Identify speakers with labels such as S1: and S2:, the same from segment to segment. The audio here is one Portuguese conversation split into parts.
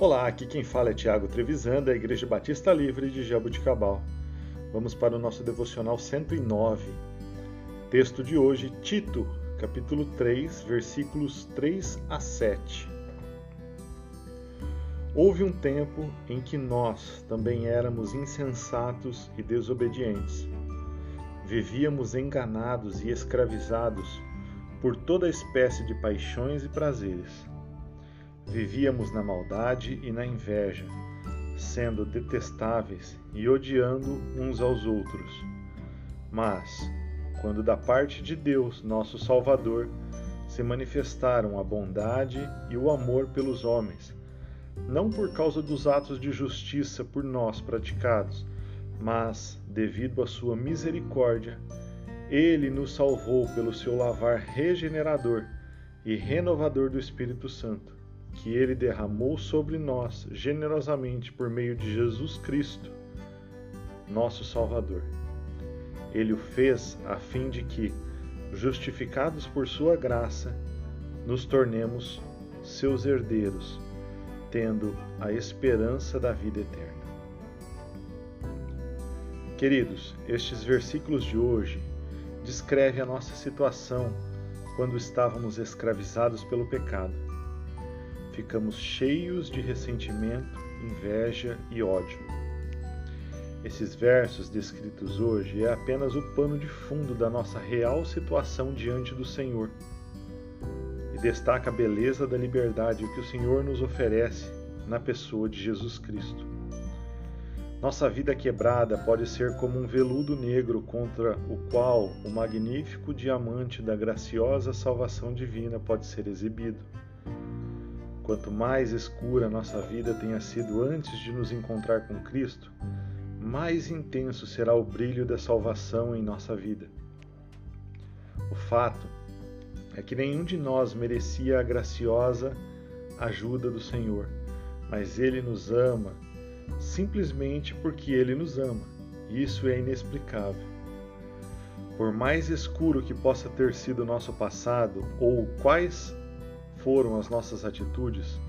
S1: Olá, aqui quem fala é Tiago Trevisan, da Igreja Batista Livre de Jaboticabal. Vamos para o nosso devocional 109. Texto de hoje, Tito, capítulo 3, versículos 3 a 7. Houve um tempo em que nós também éramos insensatos e desobedientes. Vivíamos enganados e escravizados por toda espécie de paixões e prazeres Vivíamos na maldade e na inveja, sendo detestáveis e odiando uns aos outros. Mas, quando da parte de Deus, nosso Salvador, se manifestaram a bondade e o amor pelos homens, não por causa dos atos de justiça por nós praticados, mas devido à sua misericórdia, ele nos salvou pelo seu lavar regenerador e renovador do Espírito Santo que ele derramou sobre nós generosamente por meio de Jesus Cristo, nosso Salvador. Ele o fez a fim de que, justificados por sua graça, nos tornemos seus herdeiros, tendo a esperança da vida eterna. Queridos, estes versículos de hoje descrevem a nossa situação quando estávamos escravizados pelo pecado ficamos cheios de ressentimento, inveja e ódio. Esses versos descritos hoje é apenas o pano de fundo da nossa real situação diante do Senhor e destaca a beleza da liberdade que o Senhor nos oferece na pessoa de Jesus Cristo. Nossa vida quebrada pode ser como um veludo negro contra o qual o magnífico diamante da graciosa salvação divina pode ser exibido. Quanto mais escura nossa vida tenha sido antes de nos encontrar com Cristo, mais intenso será o brilho da salvação em nossa vida. O fato é que nenhum de nós merecia a graciosa ajuda do Senhor, mas Ele nos ama simplesmente porque Ele nos ama. Isso é inexplicável. Por mais escuro que possa ter sido o nosso passado ou quais foram as nossas atitudes,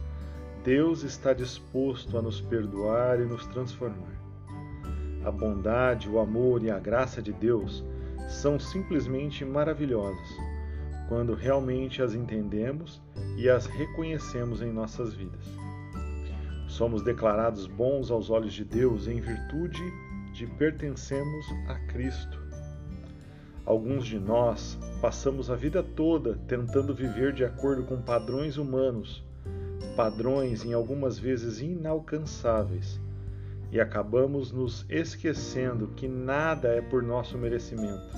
S1: Deus está disposto a nos perdoar e nos transformar. A bondade, o amor e a graça de Deus são simplesmente maravilhosas quando realmente as entendemos e as reconhecemos em nossas vidas. Somos declarados bons aos olhos de Deus em virtude de pertencemos a Cristo. Alguns de nós passamos a vida toda tentando viver de acordo com padrões humanos, padrões em algumas vezes inalcançáveis, e acabamos nos esquecendo que nada é por nosso merecimento,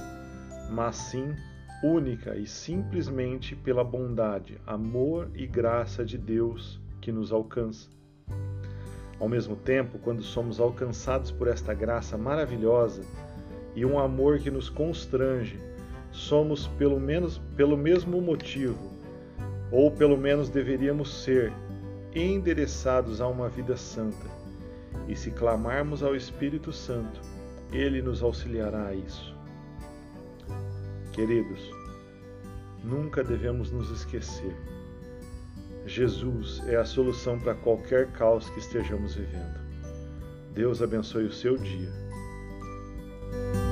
S1: mas sim única e simplesmente pela bondade, amor e graça de Deus que nos alcança. Ao mesmo tempo, quando somos alcançados por esta graça maravilhosa, e um amor que nos constrange, somos pelo menos pelo mesmo motivo, ou pelo menos deveríamos ser, endereçados a uma vida santa. E se clamarmos ao Espírito Santo, ele nos auxiliará a isso. Queridos, nunca devemos nos esquecer. Jesus é a solução para qualquer caos que estejamos vivendo. Deus abençoe o seu dia. Bye.